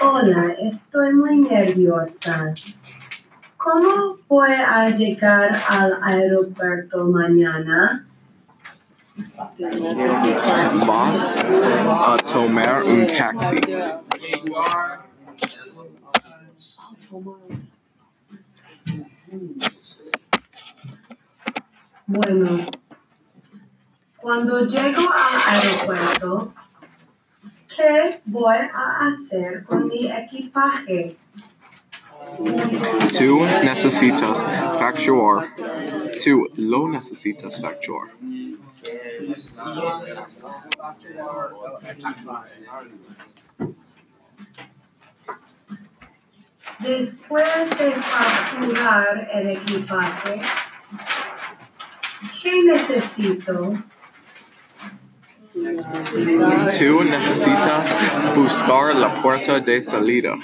Hola, estoy muy nerviosa. ¿Cómo voy a llegar al aeropuerto mañana? Vas a tomar un taxi. Bueno, cuando llego al aeropuerto, ¿qué voy a hacer con mi equipaje? Tú necesitas facturar. Tú lo necesitas facturar. Después de facturar el equipaje, ¿qué necesito? Tú necesitas buscar la puerta de salida.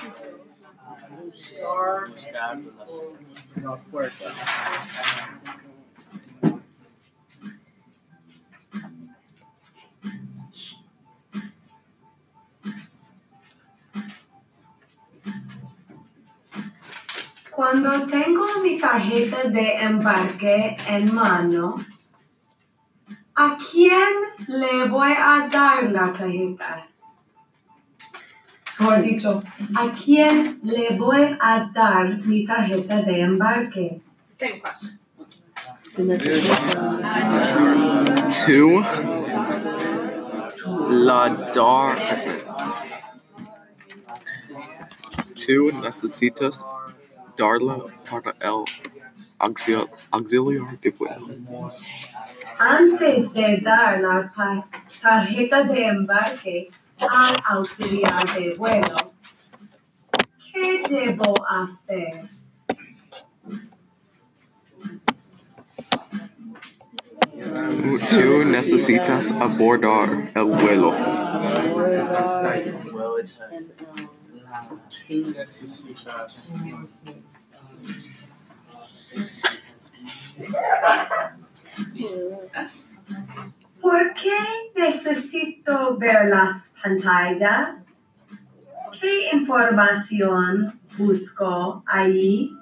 Cuando tengo mi tarjeta de embarque en mano, ¿a quién le voy a dar la tarjeta? Mejor dicho, ¿a quién le voy a dar mi tarjeta de embarque? Same question. Tú la dar. Tú necesitas darla para el auxil- auxiliar de vuelo. Antes de dar la ta- tarjeta de embarque al auxiliar de vuelo, ¿qué debo hacer? Tú necesitas abordar el vuelo. ¿Por qué necesito ver las pantallas? ¿Qué información busco ahí?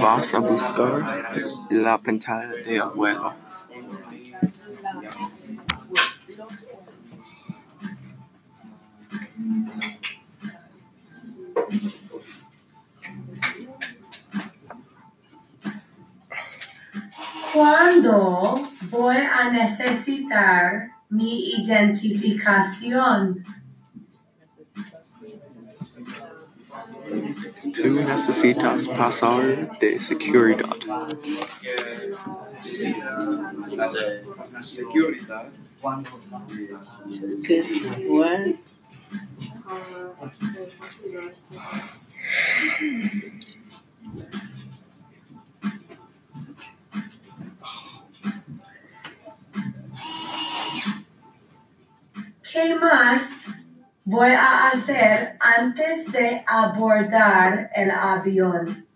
Vas a buscar la pantalla de vuelo. ¿Cuándo voy a necesitar mi identificación? Tú necesitas pasar de seguridad. Seguridad. después. ¿Qué más voy a hacer antes de abordar el avión?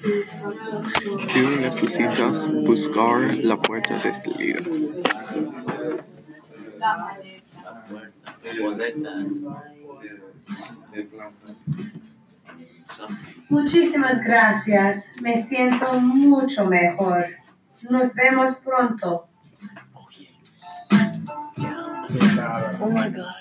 Tú necesitas buscar la puerta de salida. Muchísimas gracias. Me siento mucho mejor. Nos vemos pronto. oh my god.